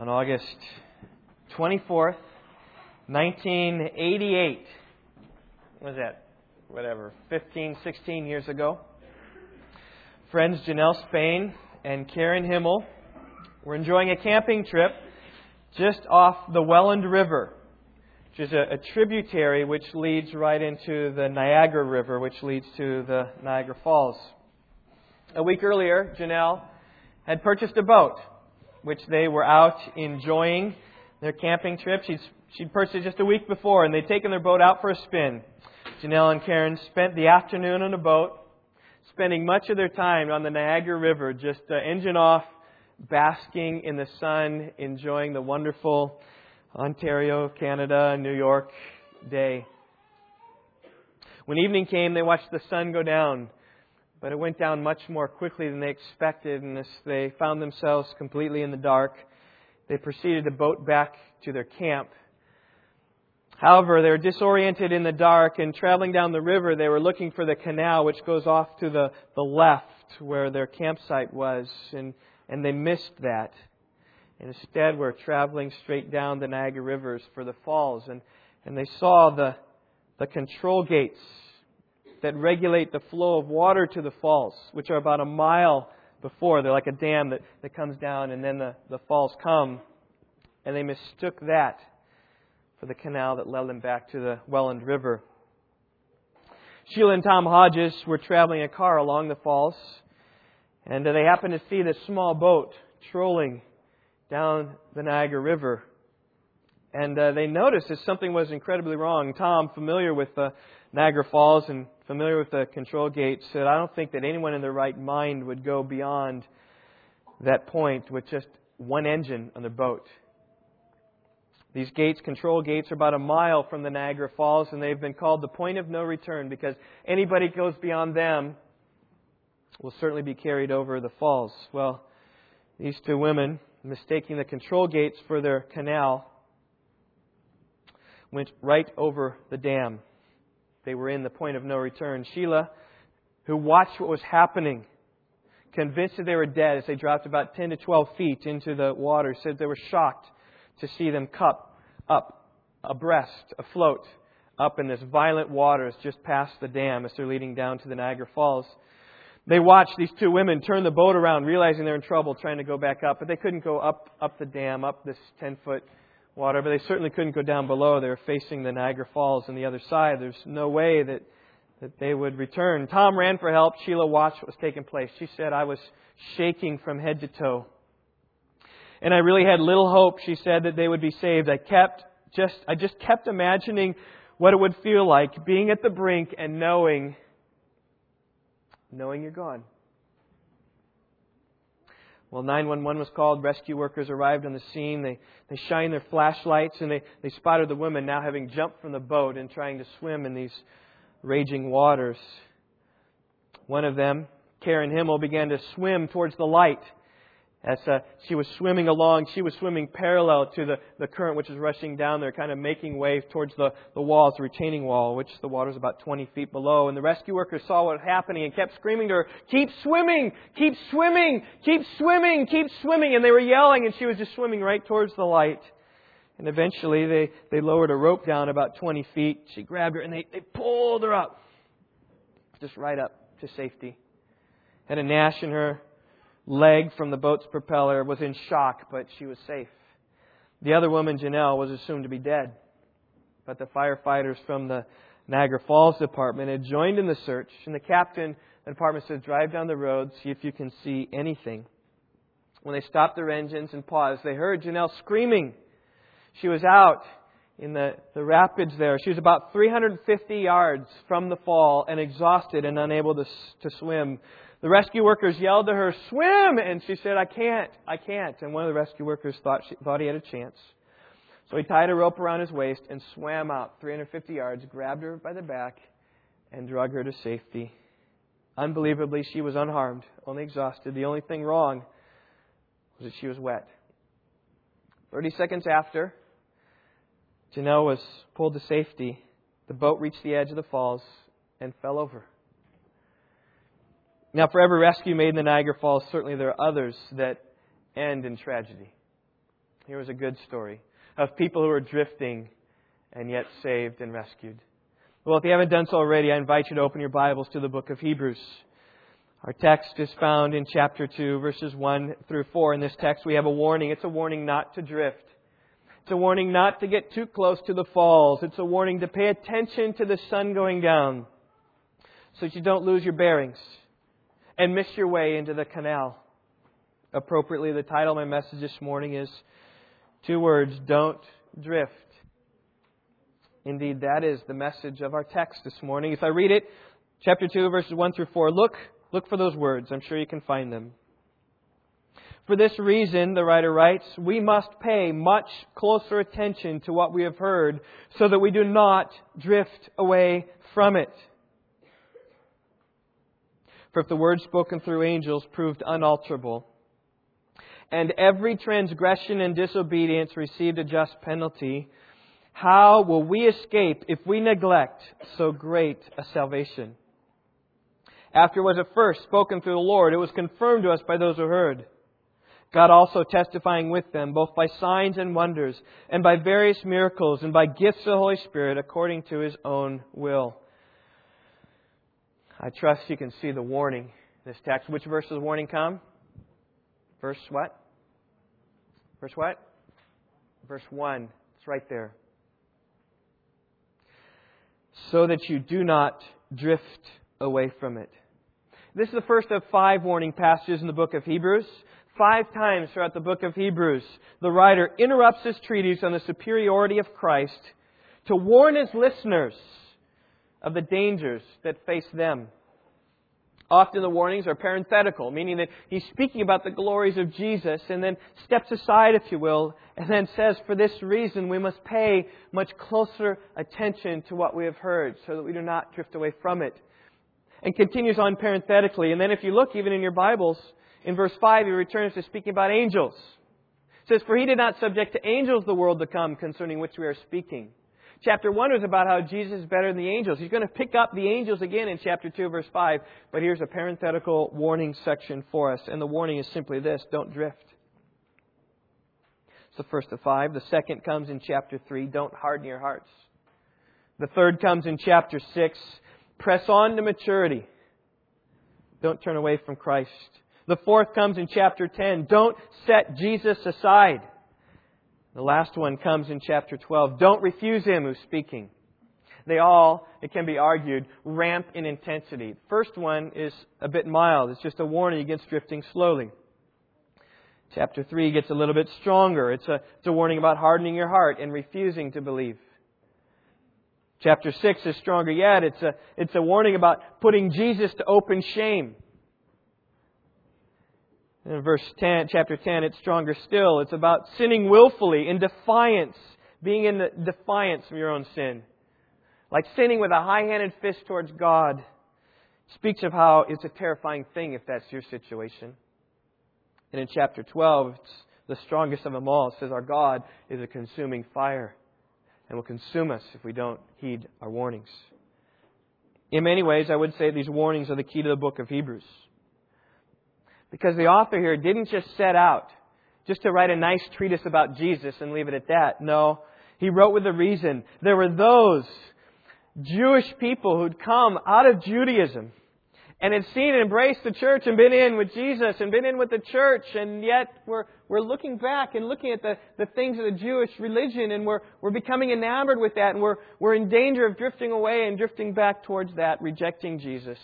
on August 24th, 1988. What was that? Whatever, 15, 16 years ago. Friends Janelle Spain and Karen Himmel were enjoying a camping trip just off the Welland River, which is a, a tributary which leads right into the Niagara River, which leads to the Niagara Falls. A week earlier, Janelle had purchased a boat which they were out enjoying their camping trip. She'd, she'd purchased just a week before, and they'd taken their boat out for a spin. Janelle and Karen spent the afternoon on a boat, spending much of their time on the Niagara River, just uh, engine off, basking in the sun, enjoying the wonderful Ontario, Canada, New York day. When evening came, they watched the sun go down but it went down much more quickly than they expected, and as they found themselves completely in the dark, they proceeded to boat back to their camp. However, they were disoriented in the dark, and traveling down the river, they were looking for the canal which goes off to the, the left where their campsite was, and, and they missed that. And instead, were traveling straight down the Niagara Rivers for the falls, and, and they saw the, the control gates that regulate the flow of water to the falls, which are about a mile before. They're like a dam that, that comes down, and then the, the falls come. And they mistook that for the canal that led them back to the Welland River. Sheila and Tom Hodges were traveling a car along the falls, and they happened to see this small boat trolling down the Niagara River. And uh, they noticed that something was incredibly wrong. Tom, familiar with uh, Niagara Falls and familiar with the control gate, said, I don't think that anyone in their right mind would go beyond that point with just one engine on their boat. These gates, control gates, are about a mile from the Niagara Falls, and they've been called the point of no return because anybody goes beyond them will certainly be carried over the falls. Well, these two women, mistaking the control gates for their canal, went right over the dam. They were in the point of no return. Sheila, who watched what was happening, convinced that they were dead as they dropped about 10 to 12 feet into the water, said they were shocked to see them cup up, abreast, afloat, up in this violent waters just past the dam as they're leading down to the Niagara Falls. They watched these two women turn the boat around, realizing they're in trouble, trying to go back up, but they couldn't go up, up the dam, up this 10 foot water, but they certainly couldn't go down below. They were facing the Niagara Falls on the other side. There's no way that, that they would return. Tom ran for help. Sheila watched what was taking place. She said, I was shaking from head to toe. And I really had little hope, she said, that they would be saved. I kept just, I just kept imagining what it would feel like being at the brink and knowing, knowing you're gone. Well, 911 was called. Rescue workers arrived on the scene. They, they shined their flashlights and they, they spotted the women now having jumped from the boat and trying to swim in these raging waters. One of them, Karen Himmel, began to swim towards the light. As uh, she was swimming along, she was swimming parallel to the, the current which was rushing down there, kind of making way towards the, the walls, the retaining wall, which the water was about 20 feet below. And the rescue workers saw what was happening and kept screaming to her, Keep swimming! Keep swimming! Keep swimming! Keep swimming! And they were yelling, and she was just swimming right towards the light. And eventually they, they lowered a rope down about 20 feet. She grabbed her and they, they pulled her up, just right up to safety. Had a gnash in her leg from the boat's propeller, was in shock, but she was safe. The other woman, Janelle, was assumed to be dead. But the firefighters from the Niagara Falls department had joined in the search, and the captain the department said, Drive down the road, see if you can see anything. When they stopped their engines and paused, they heard Janelle screaming. She was out in the, the rapids there. She was about 350 yards from the fall and exhausted and unable to, to swim. The rescue workers yelled to her, Swim! And she said, I can't, I can't. And one of the rescue workers thought, she, thought he had a chance. So he tied a rope around his waist and swam out 350 yards, grabbed her by the back, and drug her to safety. Unbelievably, she was unharmed, only exhausted. The only thing wrong was that she was wet. 30 seconds after, Janelle was pulled to safety. The boat reached the edge of the falls and fell over. Now, for every rescue made in the Niagara Falls, certainly there are others that end in tragedy. Here was a good story of people who were drifting and yet saved and rescued. Well, if you haven't done so already, I invite you to open your Bibles to the book of Hebrews. Our text is found in chapter 2, verses 1 through 4. In this text, we have a warning. It's a warning not to drift. It's a warning not to get too close to the falls. It's a warning to pay attention to the sun going down so that you don't lose your bearings and miss your way into the canal. Appropriately, the title of my message this morning is two words Don't Drift. Indeed, that is the message of our text this morning. If I read it, chapter 2, verses 1 through 4, look, look for those words. I'm sure you can find them. For this reason, the writer writes, we must pay much closer attention to what we have heard so that we do not drift away from it. For if the word spoken through angels proved unalterable, and every transgression and disobedience received a just penalty, how will we escape if we neglect so great a salvation? After it was at first spoken through the Lord, it was confirmed to us by those who heard. God also testifying with them, both by signs and wonders, and by various miracles, and by gifts of the Holy Spirit, according to His own will. I trust you can see the warning in this text. Which verse does the warning come? Verse what? Verse what? Verse 1. It's right there so that you do not drift away from it. This is the first of five warning passages in the book of Hebrews. Five times throughout the book of Hebrews, the writer interrupts his treatise on the superiority of Christ to warn his listeners of the dangers that face them Often the warnings are parenthetical, meaning that he's speaking about the glories of Jesus and then steps aside, if you will, and then says, for this reason we must pay much closer attention to what we have heard so that we do not drift away from it. And continues on parenthetically. And then if you look even in your Bibles, in verse 5, he returns to speaking about angels. It says, For he did not subject to angels the world to come concerning which we are speaking. Chapter 1 was about how Jesus is better than the angels. He's going to pick up the angels again in chapter 2, verse 5. But here's a parenthetical warning section for us. And the warning is simply this don't drift. It's the first of five. The second comes in chapter 3 don't harden your hearts. The third comes in chapter 6 press on to maturity. Don't turn away from Christ. The fourth comes in chapter 10 don't set Jesus aside. The last one comes in chapter 12. Don't refuse him who's speaking. They all, it can be argued, ramp in intensity. The First one is a bit mild. It's just a warning against drifting slowly. Chapter 3 gets a little bit stronger. It's a, it's a warning about hardening your heart and refusing to believe. Chapter 6 is stronger yet. It's a, it's a warning about putting Jesus to open shame. In verse 10, chapter 10, it's stronger still. It's about sinning willfully in defiance, being in defiance of your own sin. Like sinning with a high handed fist towards God. Speaks of how it's a terrifying thing if that's your situation. And in chapter 12, it's the strongest of them all. It says, Our God is a consuming fire and will consume us if we don't heed our warnings. In many ways, I would say these warnings are the key to the book of Hebrews. Because the author here didn't just set out just to write a nice treatise about Jesus and leave it at that. No, he wrote with a reason. There were those Jewish people who'd come out of Judaism and had seen and embraced the church and been in with Jesus and been in with the church, and yet we're, we're looking back and looking at the, the things of the Jewish religion, and we're, we're becoming enamored with that, and we're, we're in danger of drifting away and drifting back towards that, rejecting Jesus.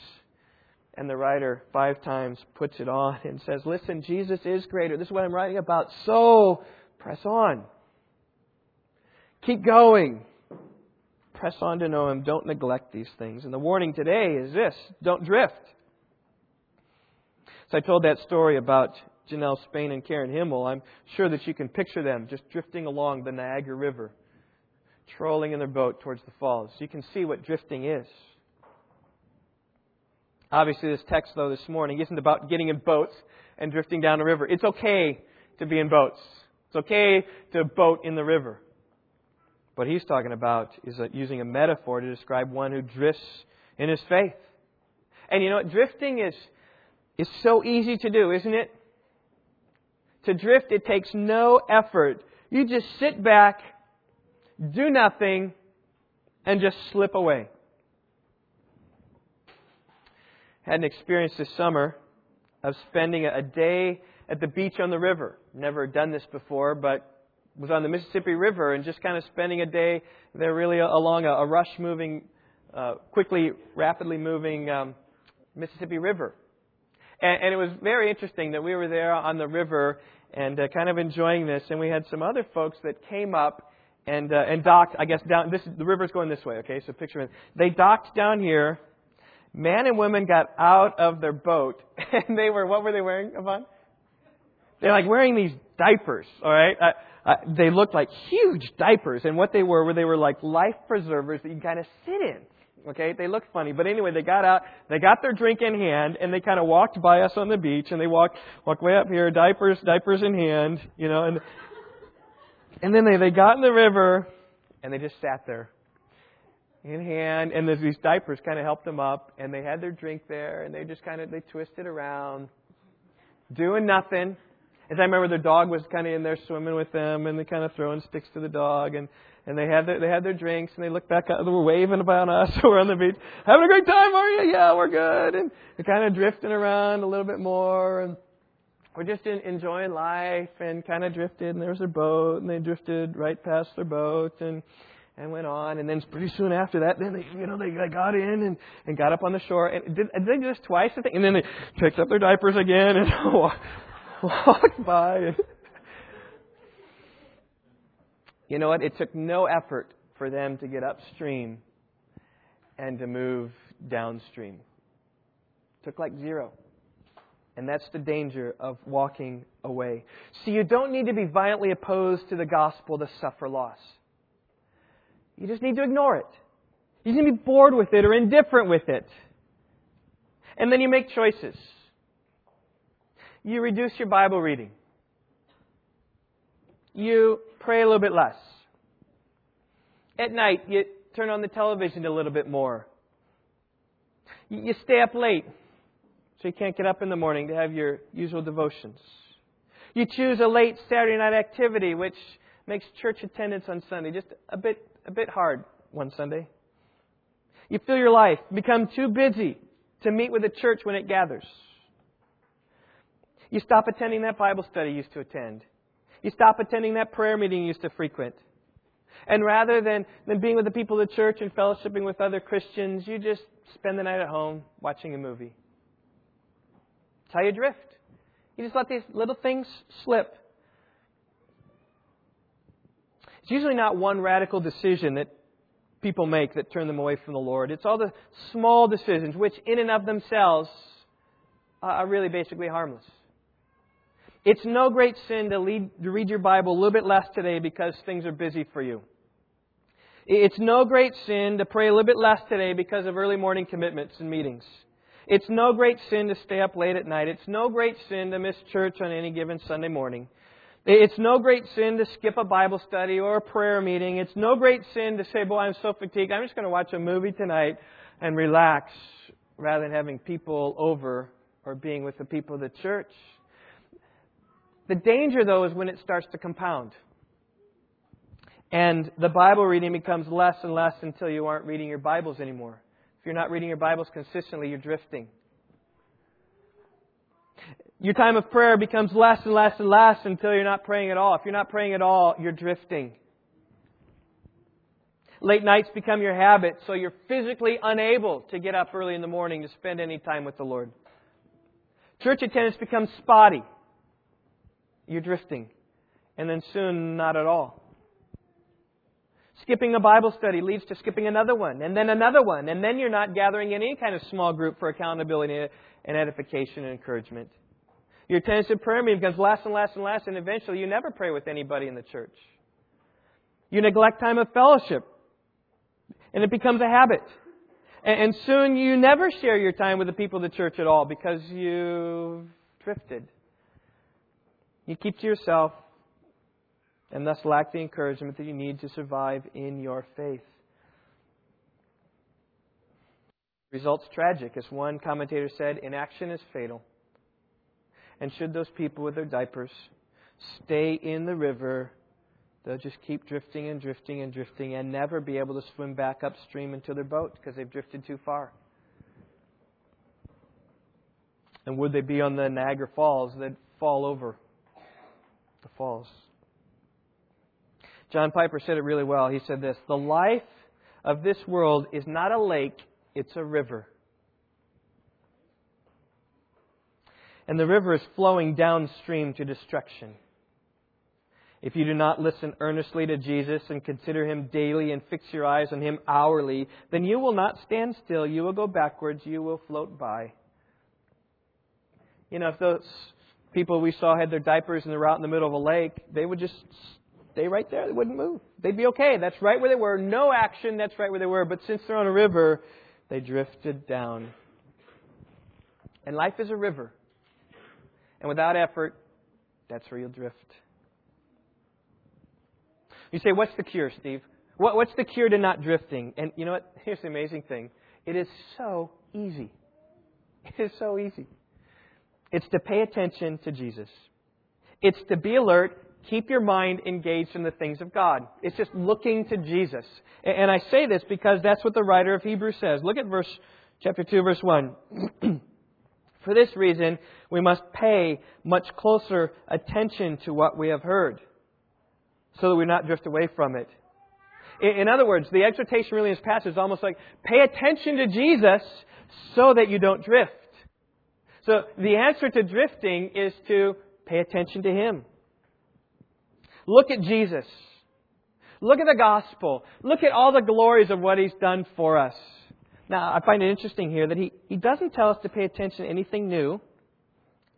And the writer five times puts it on and says, Listen, Jesus is greater. This is what I'm writing about. So press on. Keep going. Press on to know Him. Don't neglect these things. And the warning today is this don't drift. So I told that story about Janelle Spain and Karen Himmel. I'm sure that you can picture them just drifting along the Niagara River, trolling in their boat towards the falls. You can see what drifting is. Obviously, this text, though, this morning isn't about getting in boats and drifting down a river. It's okay to be in boats. It's okay to boat in the river. What he's talking about is using a metaphor to describe one who drifts in his faith. And you know, what? drifting is, is so easy to do, isn't it? To drift, it takes no effort You just sit back, do nothing, and just slip away. Had an experience this summer of spending a day at the beach on the river. Never done this before, but was on the Mississippi River and just kind of spending a day there really along a, a rush moving, uh, quickly, rapidly moving um, Mississippi River. And, and, it was very interesting that we were there on the river and uh, kind of enjoying this. And we had some other folks that came up and uh, and docked. I guess down this the river's going this way. Okay, so picture it. They docked down here. Man and women got out of their boat, and they were what were they wearing, Yvonne? They're like wearing these diapers. All right. Uh, uh, they looked like huge diapers, and what they were were they were like life preservers that you kind of sit in. Okay, they looked funny, but anyway, they got out, they got their drink in hand, and they kind of walked by us on the beach, and they walked walked way up here, diapers, diapers in hand, you know, and and then they they got in the river, and they just sat there, in hand, and there's these diapers kind of helped them up, and they had their drink there, and they just kind of they twisted around, doing nothing. As I remember, their dog was kind of in there swimming with them, and they kind of throwing sticks to the dog, and and they had their they had their drinks, and they looked back up, they were waving about us. we're on the beach, having a great time, are you? Yeah, we're good. And they're kind of drifting around a little bit more, and we're just in, enjoying life, and kind of drifted. And there was their boat, and they drifted right past their boat, and and went on. And then pretty soon after that, then they, you know, they, they got in and, and got up on the shore. And did, did they do this twice? I think. And then they picked up their diapers again and walked by. You know what? It took no effort for them to get upstream and to move downstream. It took like zero. And that's the danger of walking away. See, you don't need to be violently opposed to the gospel to suffer loss. You just need to ignore it. You need to be bored with it or indifferent with it. And then you make choices. You reduce your Bible reading. You pray a little bit less. At night, you turn on the television a little bit more. You stay up late so you can't get up in the morning to have your usual devotions. You choose a late Saturday night activity, which makes church attendance on Sunday just a bit, a bit hard one Sunday. You feel your life become too busy to meet with the church when it gathers. You stop attending that Bible study you used to attend. You stop attending that prayer meeting you used to frequent. And rather than, than being with the people of the church and fellowshipping with other Christians, you just spend the night at home watching a movie. That's how you drift. You just let these little things slip. It's usually not one radical decision that people make that turn them away from the Lord. It's all the small decisions, which in and of themselves are really basically harmless. It's no great sin to, lead, to read your Bible a little bit less today because things are busy for you. It's no great sin to pray a little bit less today because of early morning commitments and meetings. It's no great sin to stay up late at night. It's no great sin to miss church on any given Sunday morning. It's no great sin to skip a Bible study or a prayer meeting. It's no great sin to say, boy, I'm so fatigued. I'm just going to watch a movie tonight and relax rather than having people over or being with the people of the church. The danger, though, is when it starts to compound. And the Bible reading becomes less and less until you aren't reading your Bibles anymore. If you're not reading your Bibles consistently, you're drifting. Your time of prayer becomes less and less and less until you're not praying at all. If you're not praying at all, you're drifting. Late nights become your habit, so you're physically unable to get up early in the morning to spend any time with the Lord. Church attendance becomes spotty you're drifting. And then soon, not at all. Skipping a Bible study leads to skipping another one, and then another one, and then you're not gathering in any kind of small group for accountability and edification and encouragement. Your attendance at prayer meeting becomes less and less and less, and eventually you never pray with anybody in the church. You neglect time of fellowship, and it becomes a habit. And soon you never share your time with the people of the church at all because you've drifted. You keep to yourself and thus lack the encouragement that you need to survive in your faith. Results tragic. As one commentator said, inaction is fatal. And should those people with their diapers stay in the river, they'll just keep drifting and drifting and drifting and never be able to swim back upstream into their boat because they've drifted too far. And would they be on the Niagara Falls, they'd fall over the falls. John Piper said it really well. He said this The life of this world is not a lake, it's a river. And the river is flowing downstream to destruction. If you do not listen earnestly to Jesus and consider Him daily and fix your eyes on Him hourly, then you will not stand still. You will go backwards. You will float by. You know, if those people we saw had their diapers and they're out in the middle of a lake, they would just stay right there. They wouldn't move. They'd be okay. That's right where they were. No action. That's right where they were. But since they're on a river, they drifted down. And life is a river. And without effort, that's where you'll drift. You say, What's the cure, Steve? what's the cure to not drifting? And you know what? Here's the amazing thing it is so easy. It is so easy. It's to pay attention to Jesus. It's to be alert, keep your mind engaged in the things of God. It's just looking to Jesus. And I say this because that's what the writer of Hebrews says. Look at verse chapter 2 verse 1. For this reason, we must pay much closer attention to what we have heard so that we not drift away from it. In other words, the exhortation really in this passage is almost like pay attention to Jesus so that you don't drift. So the answer to drifting is to pay attention to Him. Look at Jesus. Look at the gospel. Look at all the glories of what He's done for us. Now, I find it interesting here that He, he doesn't tell us to pay attention to anything new.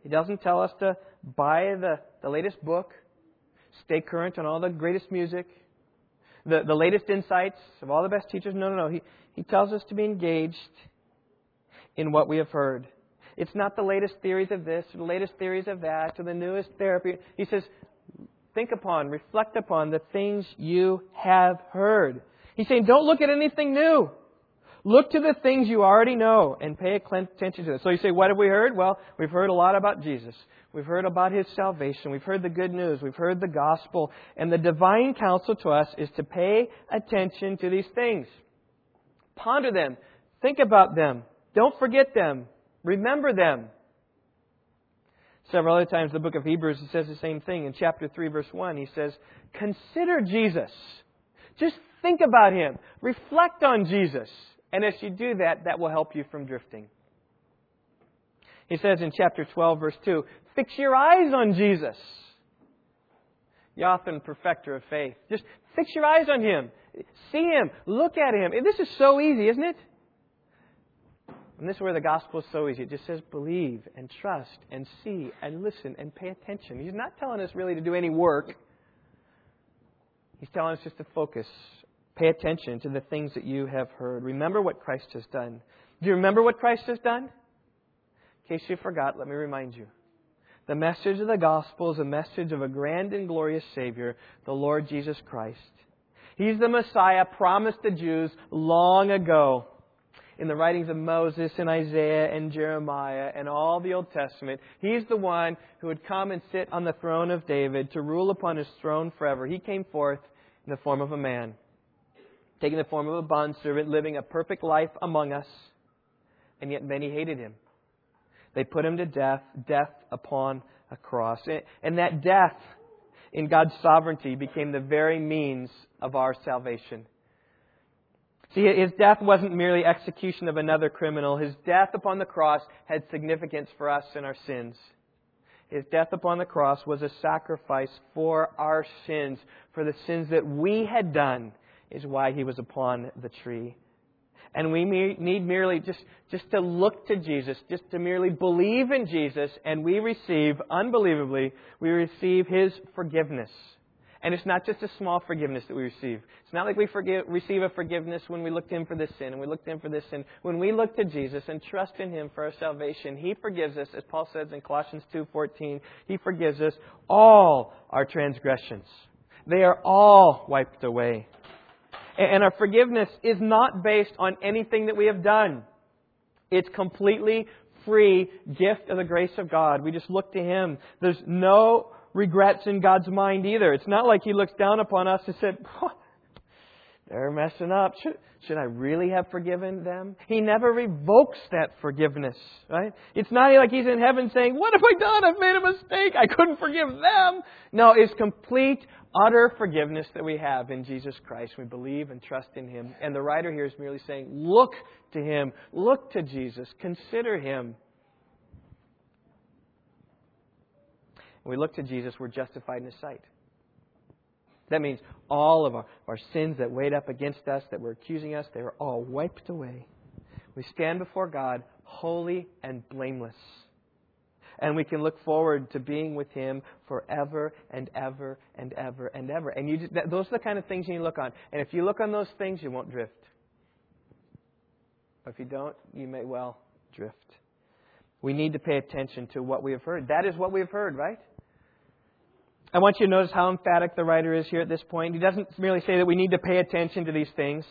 He doesn't tell us to buy the, the latest book, stay current on all the greatest music, the, the latest insights of all the best teachers. No, no, no. He, he tells us to be engaged in what we have heard. It's not the latest theories of this or the latest theories of that or the newest therapy. He says, think upon, reflect upon the things you have heard. He's saying, don't look at anything new. Look to the things you already know and pay attention to them. So you say, what have we heard? Well, we've heard a lot about Jesus. We've heard about His salvation. We've heard the good news. We've heard the gospel. And the divine counsel to us is to pay attention to these things. Ponder them. Think about them. Don't forget them. Remember them. Several other times the book of Hebrews, he says the same thing. In chapter 3, verse 1, he says, Consider Jesus. Just think about him. Reflect on Jesus. And as you do that, that will help you from drifting. He says in chapter 12, verse 2, Fix your eyes on Jesus. The author and perfecter of faith. Just fix your eyes on him. See him. Look at him. This is so easy, isn't it? And this is where the gospel is so easy. It just says believe and trust and see and listen and pay attention. He's not telling us really to do any work. He's telling us just to focus, pay attention to the things that you have heard. Remember what Christ has done. Do you remember what Christ has done? In case you forgot, let me remind you. The message of the gospel is a message of a grand and glorious Savior, the Lord Jesus Christ. He's the Messiah promised the Jews long ago in the writings of Moses and Isaiah and Jeremiah and all the Old Testament. He's the one who would come and sit on the throne of David to rule upon his throne forever. He came forth in the form of a man, taking the form of a bondservant, living a perfect life among us, and yet many hated him. They put him to death, death upon a cross. And that death in God's sovereignty became the very means of our salvation. See, his death wasn't merely execution of another criminal. His death upon the cross had significance for us and our sins. His death upon the cross was a sacrifice for our sins, for the sins that we had done, is why he was upon the tree. And we need merely just, just to look to Jesus, just to merely believe in Jesus, and we receive, unbelievably, we receive his forgiveness. And it's not just a small forgiveness that we receive. It's not like we forgive, receive a forgiveness when we look to Him for this sin and we look to Him for this sin. When we look to Jesus and trust in Him for our salvation, He forgives us, as Paul says in Colossians 2.14, He forgives us all our transgressions. They are all wiped away. And our forgiveness is not based on anything that we have done. It's completely free gift of the grace of God. We just look to Him. There's no regrets in God's mind either. It's not like He looks down upon us and said, they're messing up. Should, should I really have forgiven them? He never revokes that forgiveness, right? It's not like He's in heaven saying, What have I done? I've made a mistake. I couldn't forgive them. No, it's complete, utter forgiveness that we have in Jesus Christ. We believe and trust in Him. And the writer here is merely saying, Look to Him. Look to Jesus. Consider Him. When we look to Jesus, we're justified in His sight. That means all of our, our sins that weighed up against us, that were accusing us, they were all wiped away. We stand before God holy and blameless. And we can look forward to being with Him forever and ever and ever and ever. And you just, that, those are the kind of things you need to look on. And if you look on those things, you won't drift. But if you don't, you may well drift. We need to pay attention to what we have heard. That is what we have heard, right? I want you to notice how emphatic the writer is here at this point. He doesn't merely say that we need to pay attention to these things.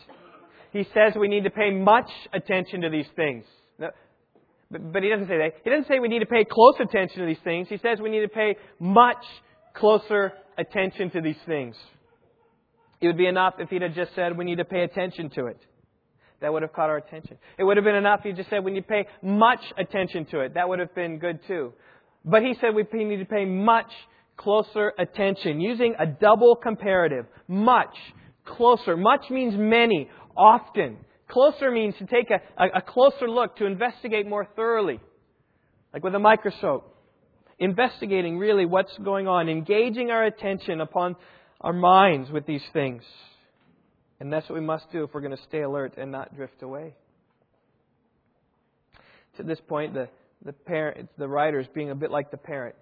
He says we need to pay much attention to these things. But he doesn't say that. He doesn't say we need to pay close attention to these things. He says we need to pay much closer attention to these things. It would be enough if he'd have just said we need to pay attention to it. That would have caught our attention. It would have been enough if he just said we need to pay much attention to it. That would have been good too. But he said we need to pay much closer attention, using a double comparative. Much, closer. Much means many, often. Closer means to take a, a, a closer look, to investigate more thoroughly, like with a microscope. Investigating really what's going on, engaging our attention upon our minds with these things. And that's what we must do if we're going to stay alert and not drift away. To this point, the, the parent, the writer is being a bit like the parent.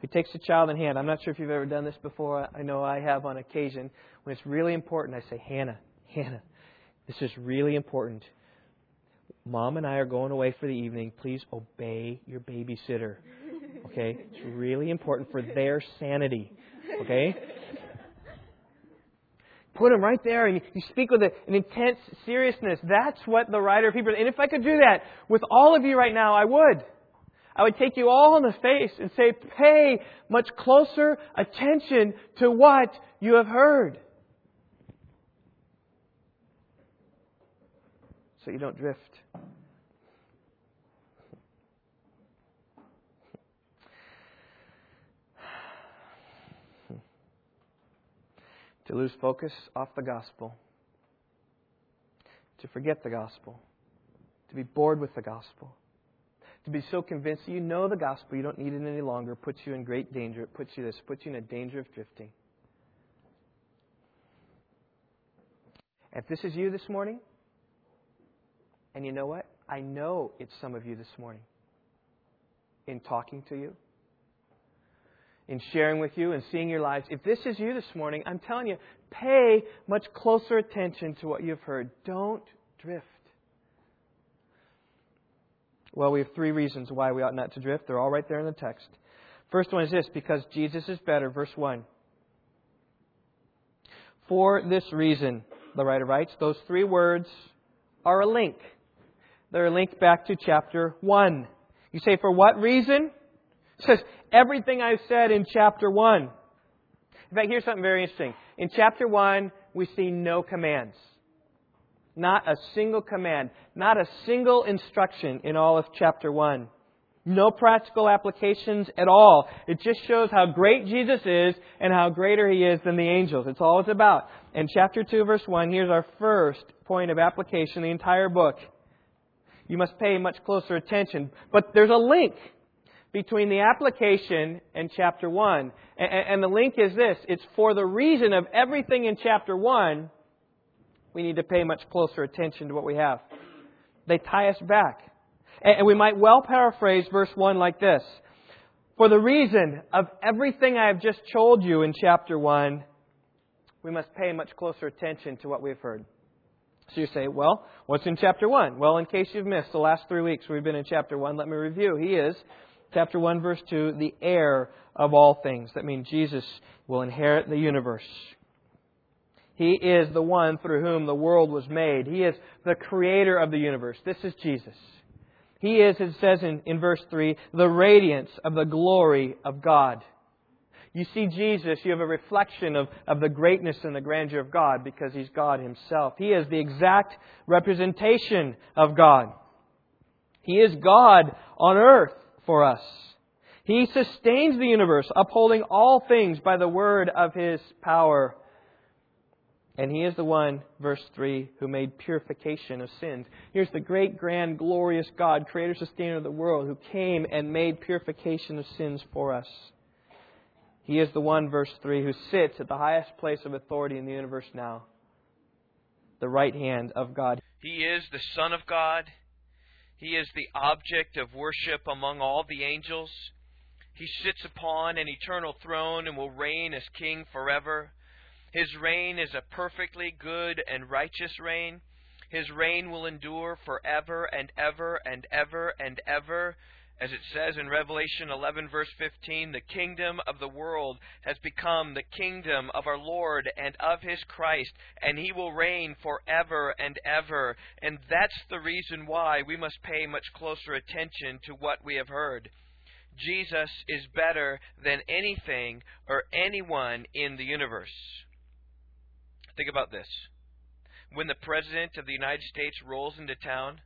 He takes the child in hand. I'm not sure if you've ever done this before. I know I have on occasion. When it's really important, I say, Hannah, Hannah, this is really important. Mom and I are going away for the evening. Please obey your babysitter. Okay? It's really important for their sanity. Okay? Put them right there and you speak with an intense seriousness. That's what the writer of Hebrews. And if I could do that with all of you right now, I would. I would take you all in the face and say, pay much closer attention to what you have heard. So you don't drift. to lose focus off the gospel, to forget the gospel, to be bored with the gospel to be so convinced that you know the gospel, you don't need it any longer, puts you in great danger. It puts you this, puts you in a danger of drifting. If this is you this morning, and you know what? I know it's some of you this morning. In talking to you, in sharing with you, and seeing your lives. If this is you this morning, I'm telling you, pay much closer attention to what you've heard. Don't drift. Well, we have three reasons why we ought not to drift. They're all right there in the text. First one is this because Jesus is better. Verse 1. For this reason, the writer writes, those three words are a link. They're linked back to chapter 1. You say, for what reason? It says, everything I've said in chapter 1. In fact, here's something very interesting. In chapter 1, we see no commands. Not a single command, not a single instruction in all of chapter 1. No practical applications at all. It just shows how great Jesus is and how greater he is than the angels. It's all it's about. In chapter 2, verse 1, here's our first point of application the entire book. You must pay much closer attention. But there's a link between the application and chapter 1. And the link is this it's for the reason of everything in chapter 1 we need to pay much closer attention to what we have. They tie us back. And we might well paraphrase verse 1 like this For the reason of everything I have just told you in chapter 1, we must pay much closer attention to what we've heard. So you say, well, what's in chapter 1? Well, in case you've missed the last three weeks we've been in chapter 1, let me review. He is, chapter 1, verse 2, the heir of all things. That means Jesus will inherit the universe. He is the one through whom the world was made. He is the creator of the universe. This is Jesus. He is, it says in, in verse 3, the radiance of the glory of God. you see Jesus, you have a reflection of, of the greatness and the grandeur of God because He's God Himself. He is the exact representation of God. He is God on earth for us. He sustains the universe, upholding all things by the word of His power. And He is the one, verse 3, who made purification of sins. Here's the great, grand, glorious God, creator, sustainer of the world, who came and made purification of sins for us. He is the one, verse 3, who sits at the highest place of authority in the universe now, the right hand of God. He is the Son of God. He is the object of worship among all the angels. He sits upon an eternal throne and will reign as king forever. His reign is a perfectly good and righteous reign. His reign will endure forever and ever and ever and ever. As it says in Revelation 11, verse 15, the kingdom of the world has become the kingdom of our Lord and of his Christ, and he will reign forever and ever. And that's the reason why we must pay much closer attention to what we have heard. Jesus is better than anything or anyone in the universe. Think about this. When the President of the United States rolls into town,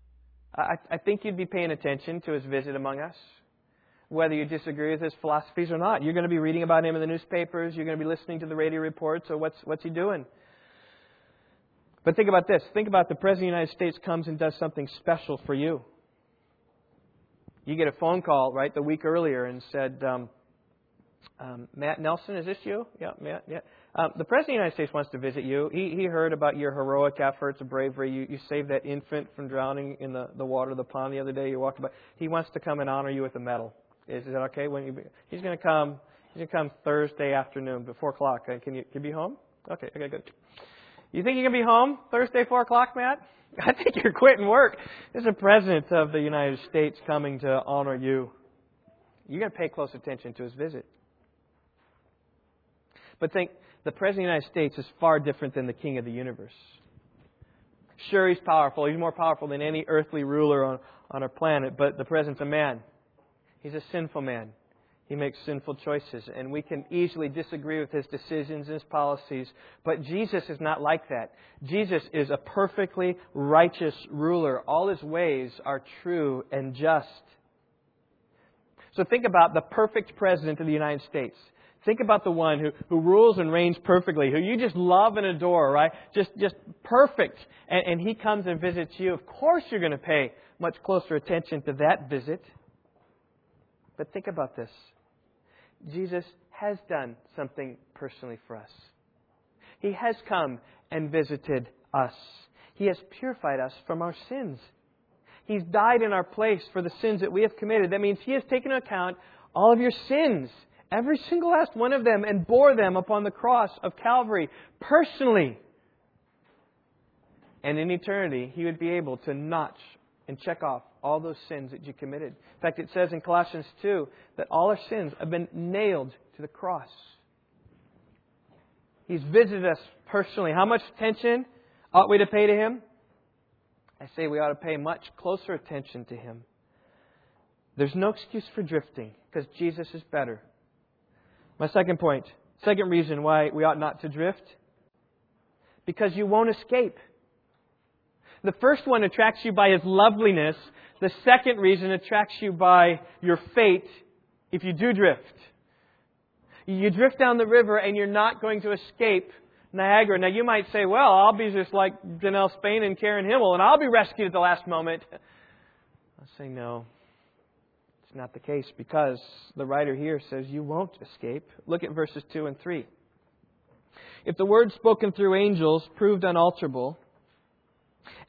I, I think you'd be paying attention to his visit among us, whether you disagree with his philosophies or not. You're going to be reading about him in the newspapers. You're going to be listening to the radio reports. So what's what's he doing? But think about this. Think about the President of the United States comes and does something special for you. You get a phone call, right, the week earlier and said, um, um, Matt Nelson, is this you? Yeah, Matt, yeah. Um, the President of the United States wants to visit you. He, he heard about your heroic efforts of bravery. You, you saved that infant from drowning in the, the water of the pond the other day. You walked by. He wants to come and honor you with a medal. Is, is that okay? When you, be, he's going to come. He's going to come Thursday afternoon, before o'clock. Uh, can you can you be home? Okay, okay, good. You think you can be home Thursday, four o'clock, Matt? I think you're quitting work. There's a president of the United States coming to honor you. You're going to pay close attention to his visit. But think, the President of the United States is far different than the King of the universe. Sure, he's powerful. He's more powerful than any earthly ruler on, on our planet, but the President's a man. He's a sinful man. He makes sinful choices, and we can easily disagree with his decisions and his policies. But Jesus is not like that. Jesus is a perfectly righteous ruler. All his ways are true and just. So think about the perfect president of the United States. Think about the one who, who rules and reigns perfectly, who you just love and adore, right? Just, just perfect. And, and he comes and visits you. Of course you're going to pay much closer attention to that visit. But think about this. Jesus has done something personally for us. He has come and visited us. He has purified us from our sins. He's died in our place for the sins that we have committed. That means He has taken account all of your sins every single last one of them, and bore them upon the cross of Calvary personally. And in eternity, he would be able to notch and check off all those sins that you committed. In fact, it says in Colossians 2 that all our sins have been nailed to the cross. He's visited us personally. How much attention ought we to pay to him? I say we ought to pay much closer attention to him. There's no excuse for drifting because Jesus is better. My second point, second reason why we ought not to drift, because you won't escape. The first one attracts you by his loveliness. The second reason attracts you by your fate if you do drift. You drift down the river and you're not going to escape Niagara. Now you might say, well, I'll be just like Janelle Spain and Karen Himmel and I'll be rescued at the last moment. I'll say no. It's not the case because the writer here says you won't escape. Look at verses 2 and 3. If the word spoken through angels proved unalterable,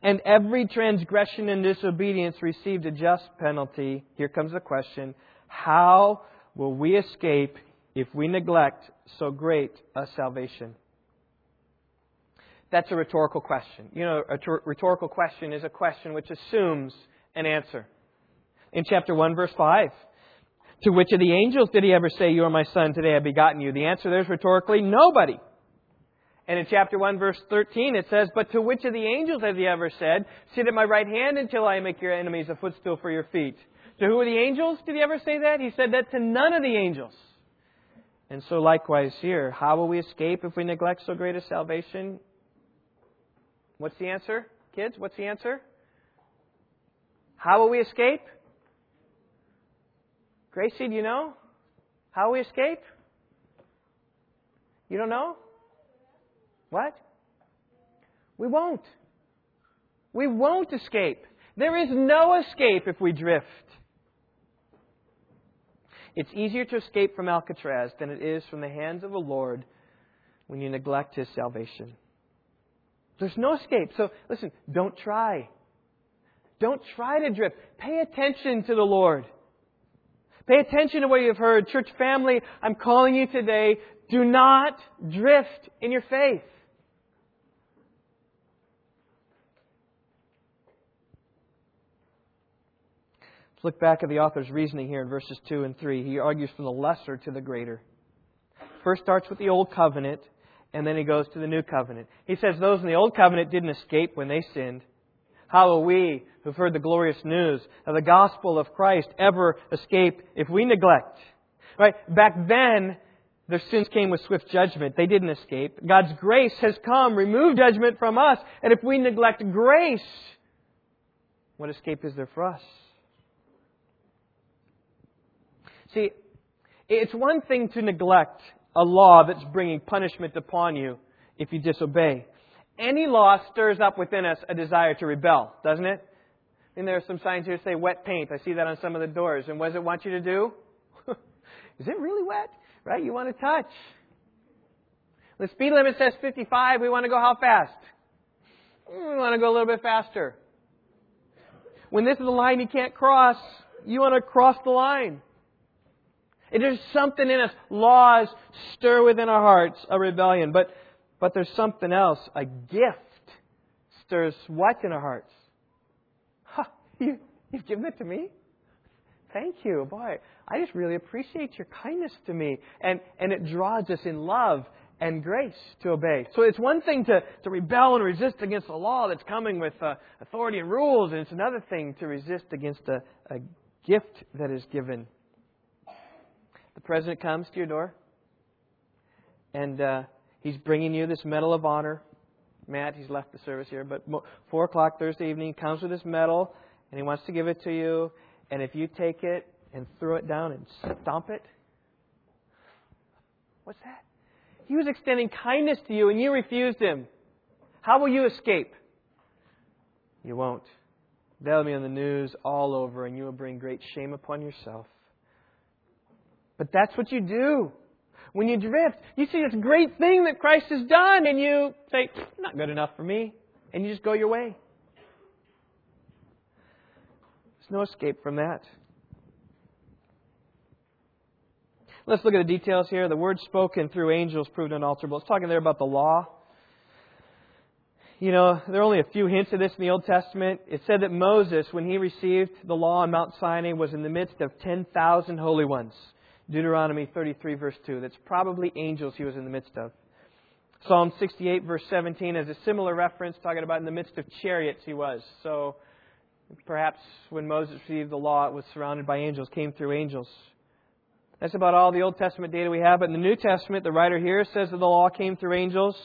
and every transgression and disobedience received a just penalty, here comes the question how will we escape if we neglect so great a salvation? That's a rhetorical question. You know, a rhetorical question is a question which assumes an answer in chapter 1, verse 5. To which of the angels did he ever say, You are my son, today I have begotten you? The answer there is rhetorically, nobody. And in chapter 1, verse 13, it says, But to which of the angels has he ever said, Sit at my right hand until I make your enemies a footstool for your feet? To who of the angels did he ever say that? He said that to none of the angels. And so, likewise, here, how will we escape if we neglect so great a salvation? What's the answer, kids? What's the answer? How will we escape? Gracie, do you know? How we escape? You don't know? What? We won't. We won't escape. There is no escape if we drift. It's easier to escape from Alcatraz than it is from the hands of the Lord when you neglect His salvation. There's no escape. So listen, don't try. Don't try to drift. Pay attention to the Lord. Pay attention to what you've heard. Church family, I'm calling you today. Do not drift in your faith. Let's look back at the author's reasoning here in verses 2 and 3. He argues from the lesser to the greater. First starts with the Old Covenant, and then he goes to the New Covenant. He says those in the Old Covenant didn't escape when they sinned. How will we, who've heard the glorious news of the gospel of Christ, ever escape if we neglect? Right? Back then, their sins came with swift judgment. They didn't escape. God's grace has come, removed judgment from us. And if we neglect grace, what escape is there for us? See, it's one thing to neglect a law that's bringing punishment upon you if you disobey. Any law stirs up within us a desire to rebel, doesn't it? And there are some signs here that say wet paint. I see that on some of the doors. And what does it want you to do? Is it really wet? Right? You want to touch. The speed limit says 55. We want to go how fast? Hmm, we want to go a little bit faster. When this is a line you can't cross, you want to cross the line. Is something in us. Laws stir within our hearts a rebellion. But, but there's something else. A gift stirs what in our hearts? Huh, you, you've given it to me? Thank you. Boy, I just really appreciate your kindness to me. And, and it draws us in love and grace to obey. So it's one thing to, to rebel and resist against the law that's coming with uh, authority and rules, and it's another thing to resist against a, a gift that is given the president comes to your door, and uh, he's bringing you this medal of honor. Matt, he's left the service here, but four o'clock Thursday evening, he comes with this medal, and he wants to give it to you. And if you take it and throw it down and stomp it, what's that? He was extending kindness to you, and you refused him. How will you escape? You won't. That'll be on the news all over, and you will bring great shame upon yourself. But that's what you do. When you drift, you see this great thing that Christ has done, and you say, not good enough for me, and you just go your way. There's no escape from that. Let's look at the details here. The word spoken through angels proved unalterable. It's talking there about the law. You know, there are only a few hints of this in the Old Testament. It said that Moses, when he received the law on Mount Sinai, was in the midst of 10,000 holy ones. Deuteronomy 33, verse 2. That's probably angels he was in the midst of. Psalm 68, verse 17, has a similar reference, talking about in the midst of chariots he was. So perhaps when Moses received the law, it was surrounded by angels, came through angels. That's about all the Old Testament data we have. But in the New Testament, the writer here says that the law came through angels.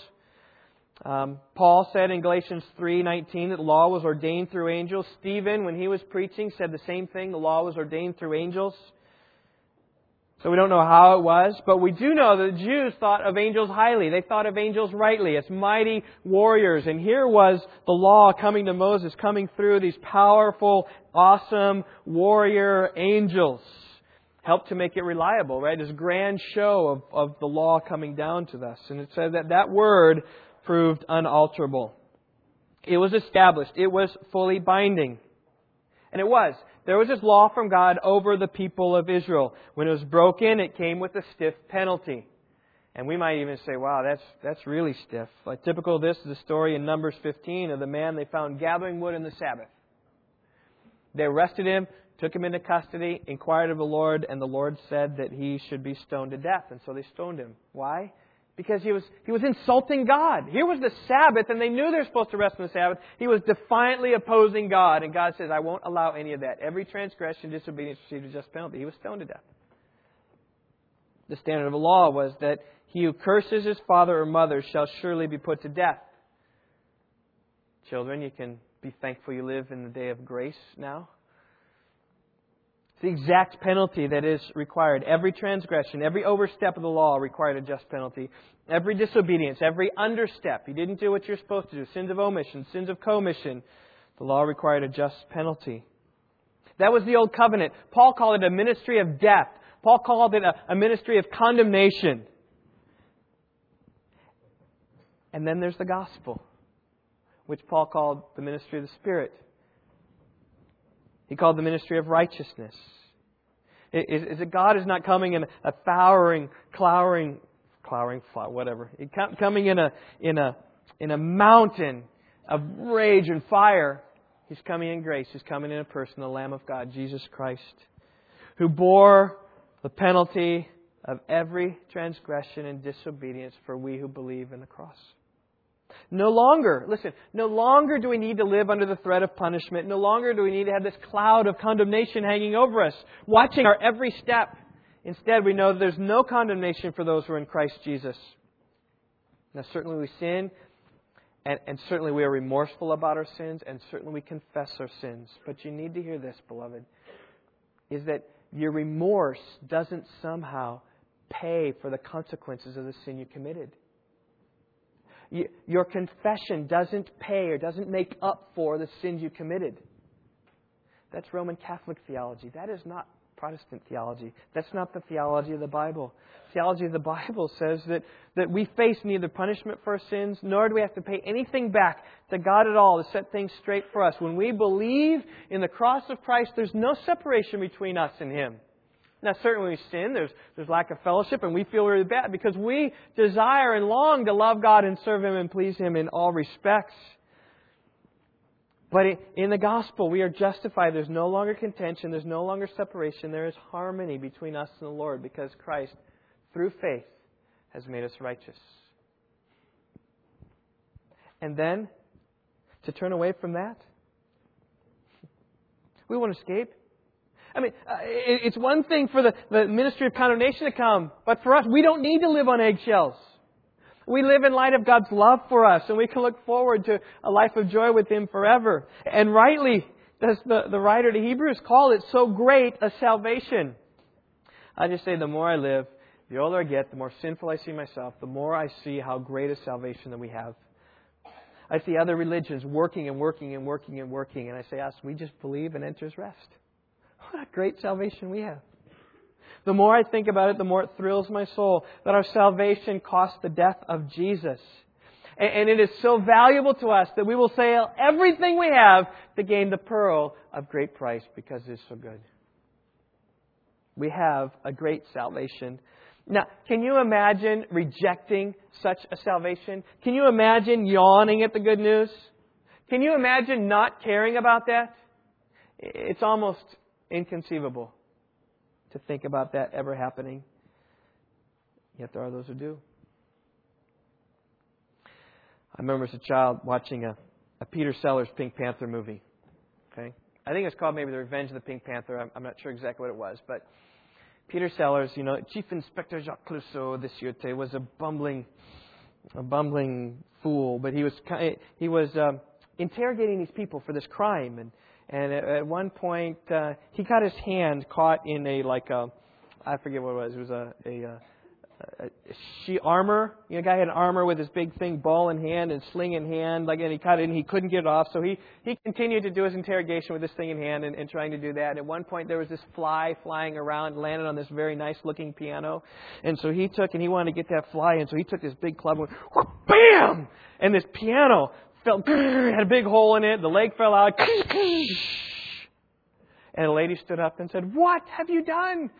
Um, Paul said in Galatians 3:19 that law was ordained through angels. Stephen, when he was preaching, said the same thing. The law was ordained through angels. So we don't know how it was, but we do know that the Jews thought of angels highly. They thought of angels rightly as mighty warriors. And here was the law coming to Moses, coming through these powerful, awesome warrior angels. Helped to make it reliable, right? This grand show of, of the law coming down to us. And it said that that word proved unalterable. It was established. It was fully binding. And it was. There was this law from God over the people of Israel. When it was broken, it came with a stiff penalty. And we might even say, wow, that's, that's really stiff. Like typical of this is the story in Numbers 15 of the man they found gathering wood in the Sabbath. They arrested him, took him into custody, inquired of the Lord, and the Lord said that he should be stoned to death. And so they stoned him. Why? Because he was, he was insulting God. Here was the Sabbath, and they knew they were supposed to rest on the Sabbath. He was defiantly opposing God, and God says, I won't allow any of that. Every transgression, disobedience received a just penalty. He was stoned to death. The standard of the law was that he who curses his father or mother shall surely be put to death. Children, you can be thankful you live in the day of grace now. It's the exact penalty that is required. Every transgression, every overstep of the law required a just penalty. Every disobedience, every understep, you didn't do what you're supposed to do, sins of omission, sins of commission, the law required a just penalty. That was the old covenant. Paul called it a ministry of death. Paul called it a, a ministry of condemnation. And then there's the gospel, which Paul called the ministry of the Spirit. He called the ministry of righteousness. Is, is that God is not coming in a flowering, clowering, clowering, whatever. Coming in a in a in a mountain of rage and fire. He's coming in grace. He's coming in a person, the Lamb of God, Jesus Christ, who bore the penalty of every transgression and disobedience for we who believe in the cross. No longer, listen, no longer do we need to live under the threat of punishment. No longer do we need to have this cloud of condemnation hanging over us, watching our every step. Instead, we know that there's no condemnation for those who are in Christ Jesus. Now, certainly we sin, and, and certainly we are remorseful about our sins, and certainly we confess our sins. But you need to hear this, beloved, is that your remorse doesn't somehow pay for the consequences of the sin you committed your confession doesn't pay or doesn't make up for the sins you committed. That's Roman Catholic theology. That is not Protestant theology. That's not the theology of the Bible. Theology of the Bible says that, that we face neither punishment for our sins, nor do we have to pay anything back to God at all to set things straight for us. When we believe in the cross of Christ, there's no separation between us and Him. Now, certainly we sin, there's, there's lack of fellowship, and we feel really bad because we desire and long to love God and serve Him and please Him in all respects. But in the gospel, we are justified. There's no longer contention, there's no longer separation. There is harmony between us and the Lord because Christ, through faith, has made us righteous. And then, to turn away from that, we won't escape. I mean, uh, it's one thing for the, ministry of condemnation to come, but for us, we don't need to live on eggshells. We live in light of God's love for us, and we can look forward to a life of joy with Him forever. And rightly does the, the writer to Hebrews call it so great a salvation. I just say the more I live, the older I get, the more sinful I see myself, the more I see how great a salvation that we have. I see other religions working and working and working and working, and I say, us, we just believe and enter His rest. What a great salvation we have. The more I think about it, the more it thrills my soul that our salvation cost the death of Jesus. And it is so valuable to us that we will sell everything we have to gain the pearl of great price because it is so good. We have a great salvation. Now, can you imagine rejecting such a salvation? Can you imagine yawning at the good news? Can you imagine not caring about that? It's almost Inconceivable to think about that ever happening. Yet there are those who do. I remember as a child watching a, a Peter Sellers Pink Panther movie. Okay, I think it's called maybe The Revenge of the Pink Panther. I'm, I'm not sure exactly what it was, but Peter Sellers, you know, Chief Inspector Jacques Clouseau this year was a bumbling, a bumbling fool, but he was he was um, interrogating these people for this crime and and at, at one point, uh, he got his hand caught in a like a, I forget what it was. It was a a, a, a she armor. You know, guy had armor with his big thing, ball in hand and sling in hand, like, and he cut it, and he couldn't get it off. So he he continued to do his interrogation with this thing in hand and, and trying to do that. And at one point, there was this fly flying around, landed on this very nice looking piano, and so he took and he wanted to get that fly, and so he took this big club and went, bam, and this piano fell, had a big hole in it. The leg fell out. And a lady stood up and said, What have you done?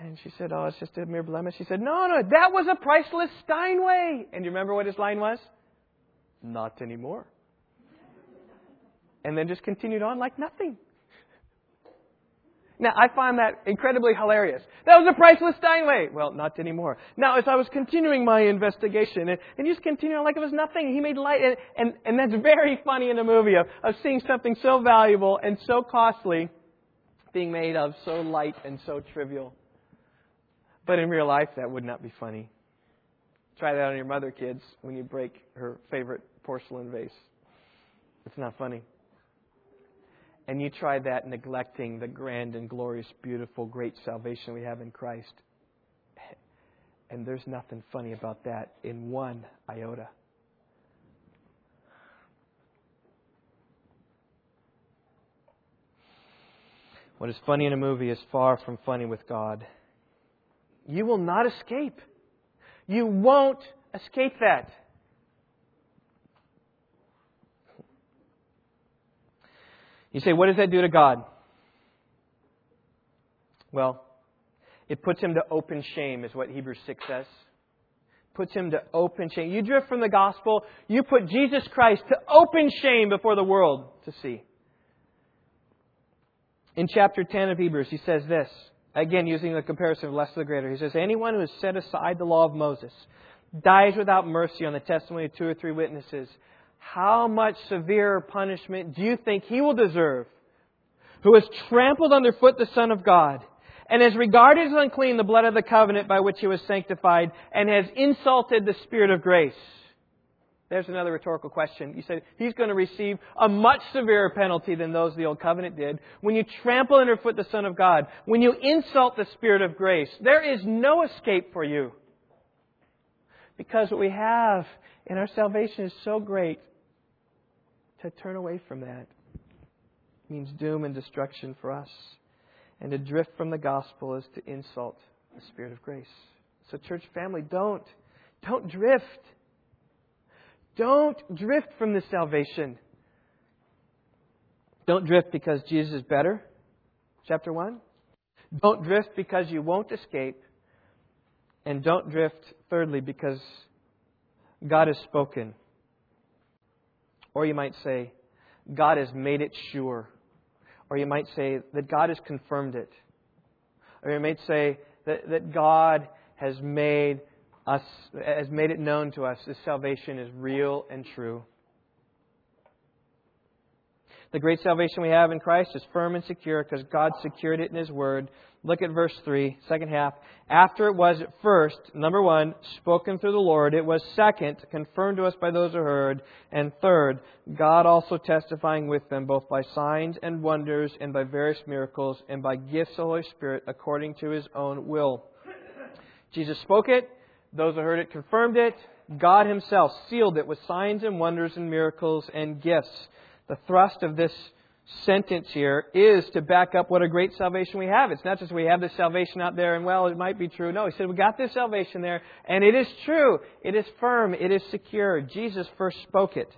And she said, Oh, it's just a mere blemish. She said, No, no, that was a priceless Steinway. And you remember what his line was? Not anymore. And then just continued on like nothing. Now, I find that incredibly hilarious. That was a priceless Steinway. Well, not anymore. Now, as I was continuing my investigation, and, and just continuing like it was nothing, he made light, and, and, and that's very funny in a movie of, of seeing something so valuable and so costly being made of so light and so trivial. But in real life, that would not be funny. Try that on your mother, kids, when you break her favorite porcelain vase. It's not funny. And you try that neglecting the grand and glorious, beautiful, great salvation we have in Christ. And there's nothing funny about that in one iota. What is funny in a movie is far from funny with God. You will not escape. You won't escape that. You say, what does that do to God? Well, it puts him to open shame, is what Hebrews 6 says. Puts him to open shame. You drift from the gospel, you put Jesus Christ to open shame before the world to see. In chapter 10 of Hebrews, he says this, again using the comparison of less to the greater. He says, Anyone who has set aside the law of Moses dies without mercy on the testimony of two or three witnesses. How much severer punishment do you think he will deserve? Who has trampled underfoot the Son of God, and has regarded as unclean the blood of the covenant by which he was sanctified, and has insulted the Spirit of grace. There's another rhetorical question. You said he's going to receive a much severer penalty than those the old covenant did. When you trample underfoot the Son of God, when you insult the Spirit of grace, there is no escape for you. Because what we have in our salvation is so great, to turn away from that means doom and destruction for us. And to drift from the gospel is to insult the Spirit of grace. So, church family, don't. Don't drift. Don't drift from this salvation. Don't drift because Jesus is better. Chapter 1. Don't drift because you won't escape. And don't drift, thirdly, because God has spoken. Or you might say, God has made it sure. Or you might say that God has confirmed it. Or you might say that, that God has made us, has made it known to us that salvation is real and true. The great salvation we have in Christ is firm and secure because God secured it in His Word. Look at verse 3, second half. After it was at first, number one, spoken through the Lord, it was second, confirmed to us by those who heard, and third, God also testifying with them, both by signs and wonders, and by various miracles, and by gifts of the Holy Spirit, according to His own will. Jesus spoke it, those who heard it confirmed it, God Himself sealed it with signs and wonders and miracles and gifts. The thrust of this sentence here is to back up what a great salvation we have. It's not just we have this salvation out there and, well, it might be true. No, he said we got this salvation there, and it is true. It is firm. It is secure. Jesus first spoke it.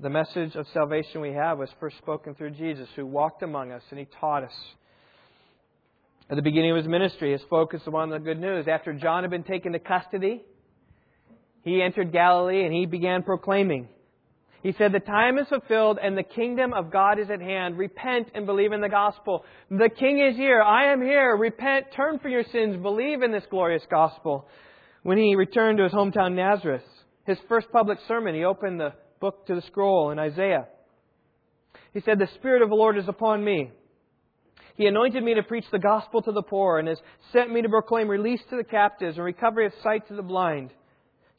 The message of salvation we have was first spoken through Jesus, who walked among us and he taught us. At the beginning of his ministry, his focus was on the good news. After John had been taken to custody, he entered Galilee and he began proclaiming. He said, The time is fulfilled and the kingdom of God is at hand. Repent and believe in the gospel. The king is here. I am here. Repent, turn from your sins, believe in this glorious gospel. When he returned to his hometown Nazareth, his first public sermon, he opened the book to the scroll in Isaiah. He said, The Spirit of the Lord is upon me. He anointed me to preach the gospel to the poor and has sent me to proclaim release to the captives and recovery of sight to the blind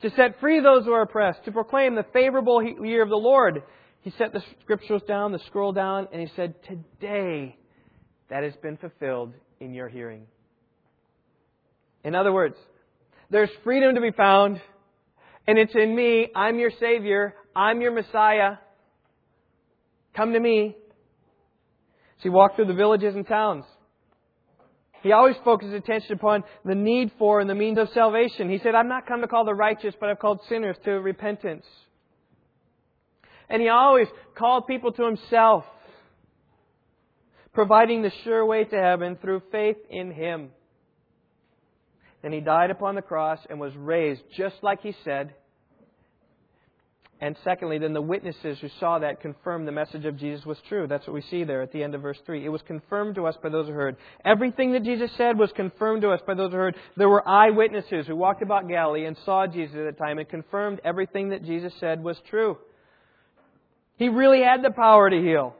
to set free those who are oppressed, to proclaim the favorable year of the Lord. He set the scriptures down, the scroll down, and he said, Today that has been fulfilled in your hearing. In other words, there's freedom to be found, and it's in me. I'm your Savior. I'm your Messiah. Come to me. So he walked through the villages and towns. He always focused attention upon the need for and the means of salvation. He said, I'm not come to call the righteous, but I've called sinners to repentance. And he always called people to himself, providing the sure way to heaven through faith in him. Then he died upon the cross and was raised just like he said. And secondly, then the witnesses who saw that confirmed the message of Jesus was true. That's what we see there at the end of verse 3. It was confirmed to us by those who heard. Everything that Jesus said was confirmed to us by those who heard. There were eyewitnesses who walked about Galilee and saw Jesus at the time and confirmed everything that Jesus said was true. He really had the power to heal.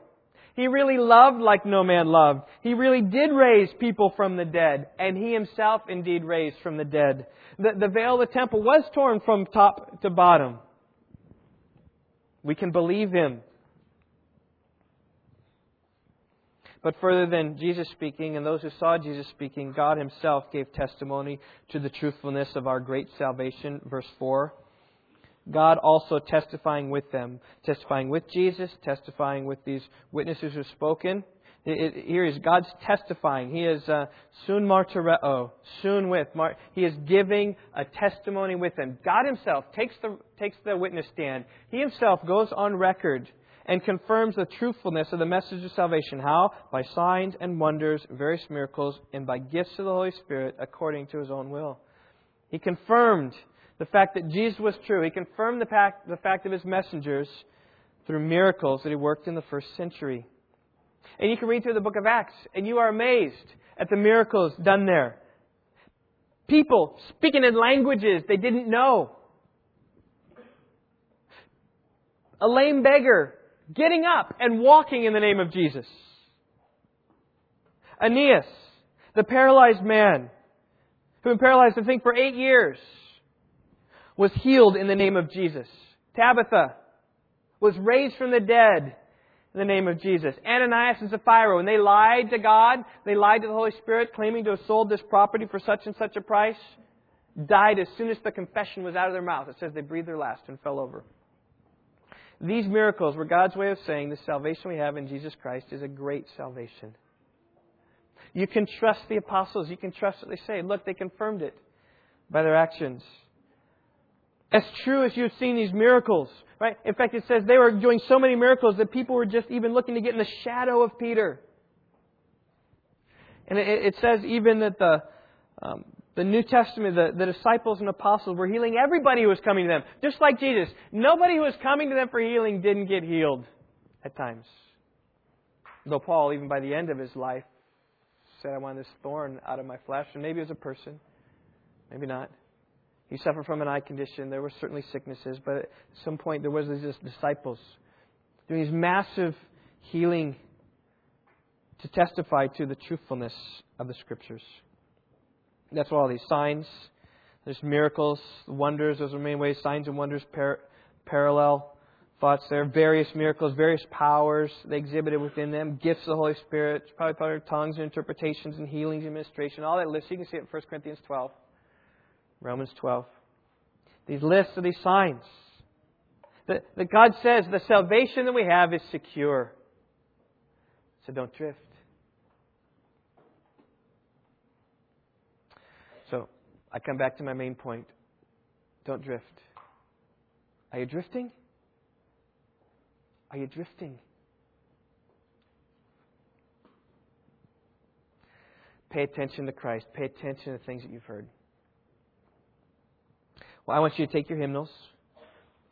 He really loved like no man loved. He really did raise people from the dead, and he himself indeed raised from the dead. The, the veil of the temple was torn from top to bottom. We can believe him. But further than Jesus speaking and those who saw Jesus speaking, God himself gave testimony to the truthfulness of our great salvation. Verse 4. God also testifying with them, testifying with Jesus, testifying with these witnesses who have spoken. It, it, here is God's testifying. He is uh, soon martyreo, soon with. Mar- he is giving a testimony with them. God Himself takes the takes the witness stand. He Himself goes on record and confirms the truthfulness of the message of salvation. How? By signs and wonders, various miracles, and by gifts of the Holy Spirit according to His own will. He confirmed the fact that Jesus was true. He confirmed the fact, the fact of his messengers through miracles that he worked in the first century. And you can read through the book of Acts, and you are amazed at the miracles done there. People speaking in languages they didn't know. A lame beggar getting up and walking in the name of Jesus. Aeneas, the paralyzed man, who had been paralyzed, I think, for eight years, was healed in the name of Jesus. Tabitha was raised from the dead the name of Jesus. Ananias and Sapphira, when they lied to God, they lied to the Holy Spirit, claiming to have sold this property for such and such a price, died as soon as the confession was out of their mouth. It says they breathed their last and fell over. These miracles were God's way of saying the salvation we have in Jesus Christ is a great salvation. You can trust the apostles. You can trust what they say. Look, they confirmed it by their actions. As true as you've seen these miracles, right? In fact, it says they were doing so many miracles that people were just even looking to get in the shadow of Peter. And it, it says even that the, um, the New Testament, the, the disciples and apostles were healing everybody who was coming to them, just like Jesus. Nobody who was coming to them for healing didn't get healed at times. Though Paul, even by the end of his life, said, I want this thorn out of my flesh. And maybe it was a person, maybe not. He suffered from an eye condition. There were certainly sicknesses, but at some point there was these disciples doing these massive healing to testify to the truthfulness of the Scriptures. That's what all these signs, there's miracles, wonders, those are main ways. Signs and wonders par- parallel thoughts there. are Various miracles, various powers they exhibited within them. Gifts of the Holy Spirit, probably of tongues and interpretations and healings, administration, all that list. You can see it in 1 Corinthians 12. Romans 12. These lists of these signs. That, that God says the salvation that we have is secure. So don't drift. So I come back to my main point. Don't drift. Are you drifting? Are you drifting? Pay attention to Christ. Pay attention to things that you've heard. Well, I want you to take your hymnals,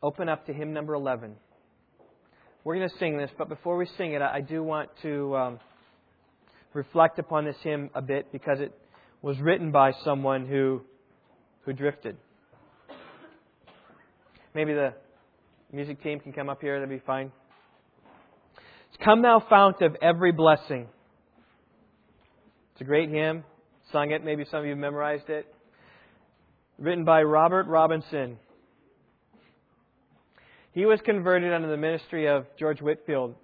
open up to hymn number 11. We're going to sing this, but before we sing it, I do want to um, reflect upon this hymn a bit because it was written by someone who, who drifted. Maybe the music team can come up here, that'd be fine. It's Come Thou Fount of Every Blessing. It's a great hymn. Sung it, maybe some of you memorized it written by Robert Robinson. He was converted under the ministry of George Whitefield,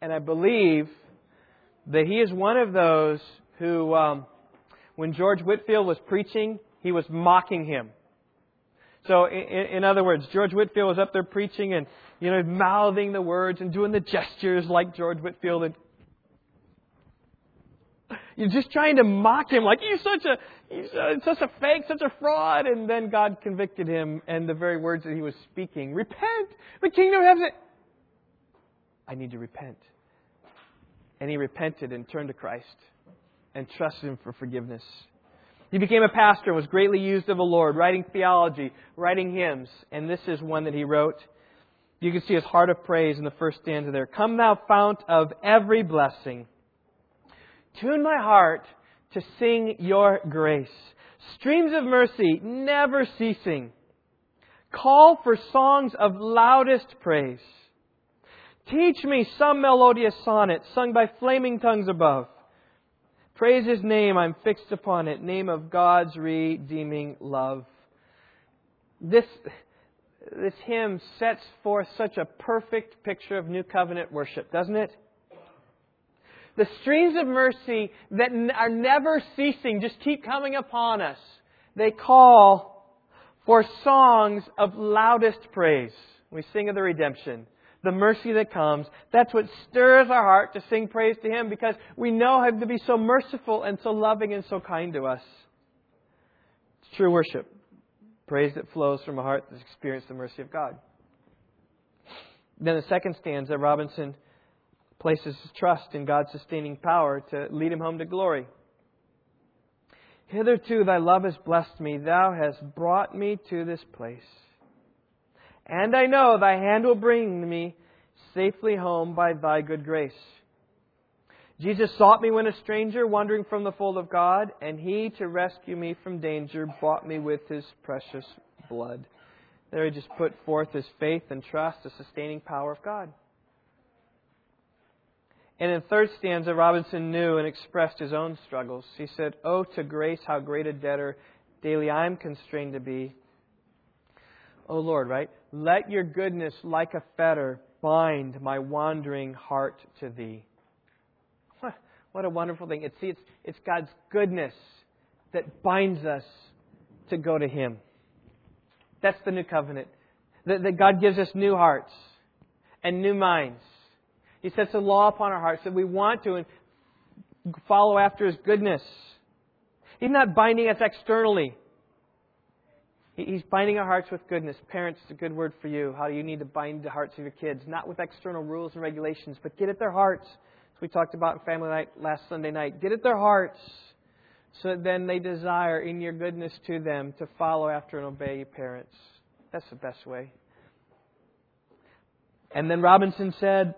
and I believe that he is one of those who, um, when George Whitefield was preaching, he was mocking him. So, in, in, other words, George Whitefield was up there preaching and, you know, mouthing the words and doing the gestures like George Whitefield and you're just trying to mock him like he's such a he's uh, such a fake, such a fraud. And then God convicted him, and the very words that he was speaking: "Repent, the kingdom of heaven." I need to repent. And he repented and turned to Christ and trusted him for forgiveness. He became a pastor and was greatly used of the Lord, writing theology, writing hymns, and this is one that he wrote. You can see his heart of praise in the first stanza there. Come, thou fount of every blessing Tune my heart to sing your grace. Streams of mercy never ceasing. Call for songs of loudest praise. Teach me some melodious sonnet sung by flaming tongues above. Praise his name, I'm fixed upon it, name of God's redeeming love. This, this hymn sets forth such a perfect picture of New Covenant worship, doesn't it? The streams of mercy that are never ceasing just keep coming upon us. They call for songs of loudest praise. We sing of the redemption the mercy that comes. That's what stirs our heart to sing praise to Him because we know Him to be so merciful and so loving and so kind to us. It's true worship. Praise that flows from a heart that's experienced the mercy of God. Then the second stanza, Robinson places his trust in God's sustaining power to lead him home to glory. Hitherto thy love has blessed me, thou hast brought me to this place. And I know thy hand will bring me safely home by thy good grace. Jesus sought me when a stranger, wandering from the fold of God, and he, to rescue me from danger, bought me with his precious blood. There he just put forth his faith and trust, the sustaining power of God. And in third stanza, Robinson knew and expressed his own struggles. He said, Oh, to grace, how great a debtor daily I am constrained to be. Oh Lord, right? Let your goodness, like a fetter, bind my wandering heart to thee. What, what a wonderful thing. It's, see, it's, it's God's goodness that binds us to go to Him. That's the new covenant. That, that God gives us new hearts and new minds. He sets a law upon our hearts that we want to and follow after His goodness. He's not binding us externally. He's binding our hearts with goodness. Parents, it's a good word for you. How do you need to bind the hearts of your kids, not with external rules and regulations, but get at their hearts. As we talked about in family night last Sunday night. Get at their hearts so that then they desire in your goodness to them to follow after and obey your parents. That's the best way. And then Robinson said,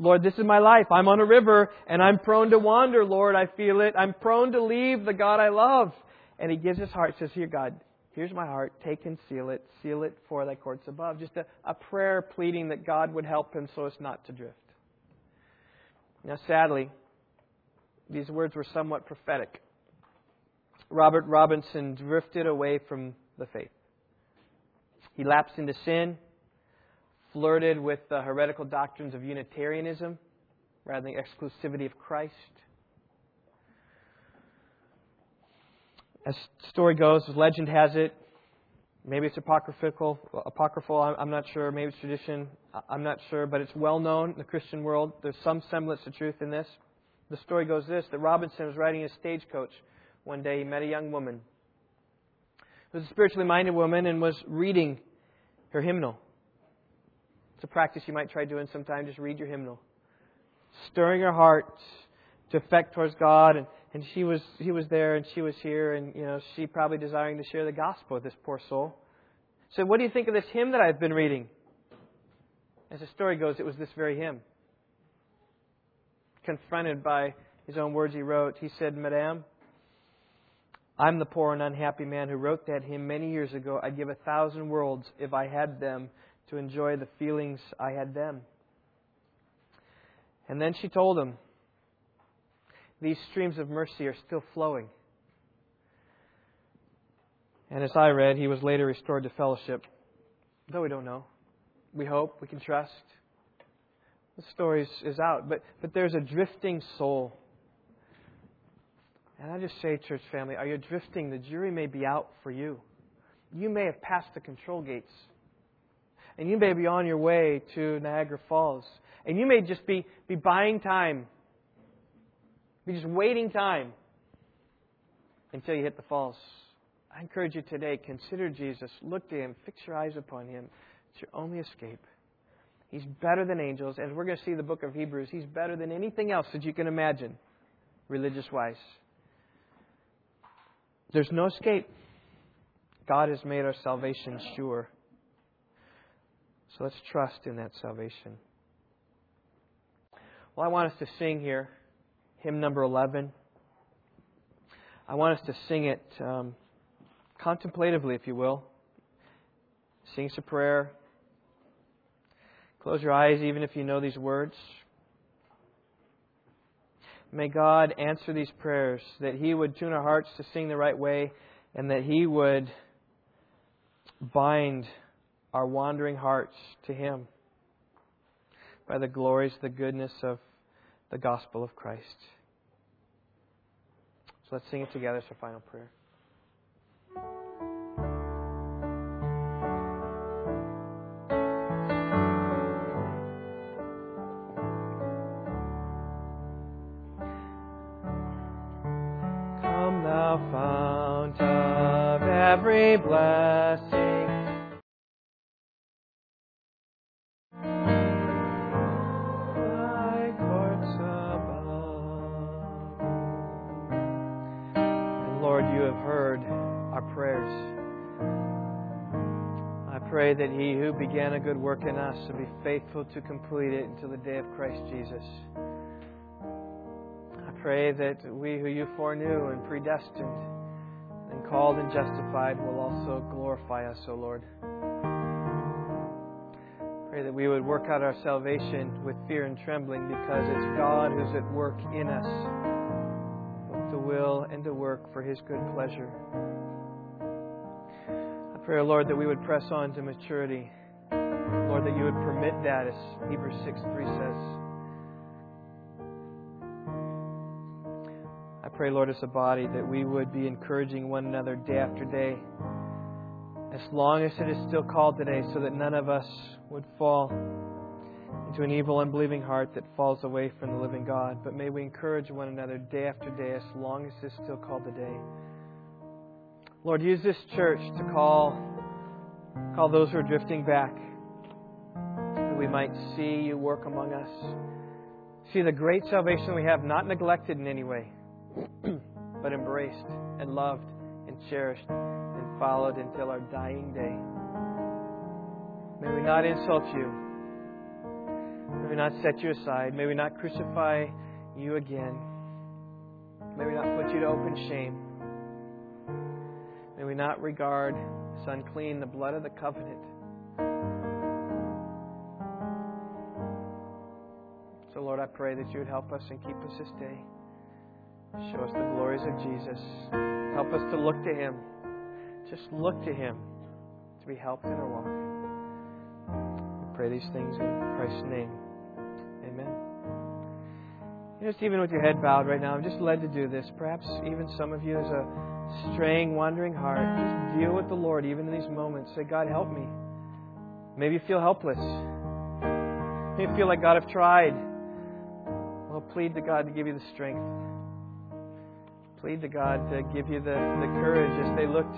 Lord, this is my life. I'm on a river and I'm prone to wander, Lord. I feel it. I'm prone to leave the God I love. And he gives his heart, says, Here, God, Here's my heart. Take and seal it. Seal it for thy courts above. Just a, a prayer pleading that God would help him so as not to drift. Now, sadly, these words were somewhat prophetic. Robert Robinson drifted away from the faith. He lapsed into sin, flirted with the heretical doctrines of Unitarianism rather than the exclusivity of Christ. as story goes, as legend has it, maybe it's apocryphal, apocryphal. I'm not sure. Maybe it's tradition. I'm not sure, but it's well known in the Christian world. There's some semblance of truth in this. The story goes this: that Robinson was riding a stagecoach one day. He met a young woman who was a spiritually minded woman and was reading her hymnal. It's a practice you might try doing sometime. Just read your hymnal, stirring her heart to affect towards God and and she was he was there and she was here and you know she probably desiring to share the gospel with this poor soul. Said what do you think of this hymn that i've been reading? As the story goes it was this very hymn. Confronted by his own words he wrote he said madame i'm the poor and unhappy man who wrote that hymn many years ago. I'd give a thousand worlds if i had them to enjoy the feelings i had then and then she told him these streams of mercy are still flowing. And as I read, he was later restored to fellowship. Though we don't know. We hope, we can trust. The story is out. But, but there's a drifting soul. And I just say, church family, are you drifting? The jury may be out for you. You may have passed the control gates. And you may be on your way to Niagara Falls. And you may just be, be buying time be just waiting time until you hit the falls. I encourage you today, consider Jesus. Look to Him. Fix your eyes upon Him. It's your only escape. He's better than angels. As we're going to see the book of Hebrews, He's better than anything else that you can imagine, religious wise. There's no escape. God has made our salvation sure. So let's trust in that salvation. Well, I want us to sing here hymn number 11. I want us to sing it um, contemplatively, if you will. Sing a prayer. Close your eyes even if you know these words. May God answer these prayers, that He would tune our hearts to sing the right way, and that He would bind our wandering hearts to Him by the glories, the goodness of the gospel of Christ. So let's sing it together as our final prayer. Come, thou fount of every blessing. Pray that he who began a good work in us will be faithful to complete it until the day of Christ Jesus. I pray that we who you foreknew and predestined and called and justified will also glorify us, O Lord. Pray that we would work out our salvation with fear and trembling because it's God who's at work in us, both to will and to work for his good pleasure. I pray, Lord, that we would press on to maturity. Lord, that you would permit that, as Hebrews 6 3 says. I pray, Lord, as a body, that we would be encouraging one another day after day, as long as it is still called today, so that none of us would fall into an evil, unbelieving heart that falls away from the living God. But may we encourage one another day after day, as long as it's still called today. Lord, use this church to call, call those who are drifting back, that we might see you work among us. See the great salvation we have, not neglected in any way, but embraced and loved and cherished and followed until our dying day. May we not insult you. May we not set you aside. May we not crucify you again. May we not put you to open shame. Not regard as unclean the blood of the covenant. So, Lord, I pray that you would help us and keep us this day. Show us the glories of Jesus. Help us to look to Him. Just look to Him to be helped in our walk. We pray these things in Christ's name. Amen. Just even with your head bowed right now, I'm just led to do this. Perhaps even some of you, as a straying, wandering heart, just deal with the Lord even in these moments. Say, God, help me. Maybe you feel helpless. Maybe you feel like, God, I've tried. Well, plead to God to give you the strength. Plead to God to give you the, the courage as they looked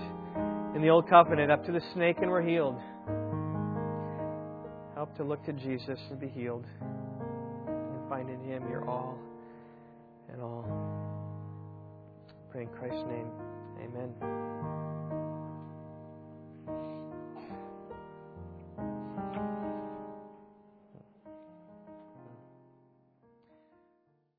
in the Old Covenant up to the snake and were healed. Help to look to Jesus and be healed and find in Him your all and all. Pray in Christ's name. Amen.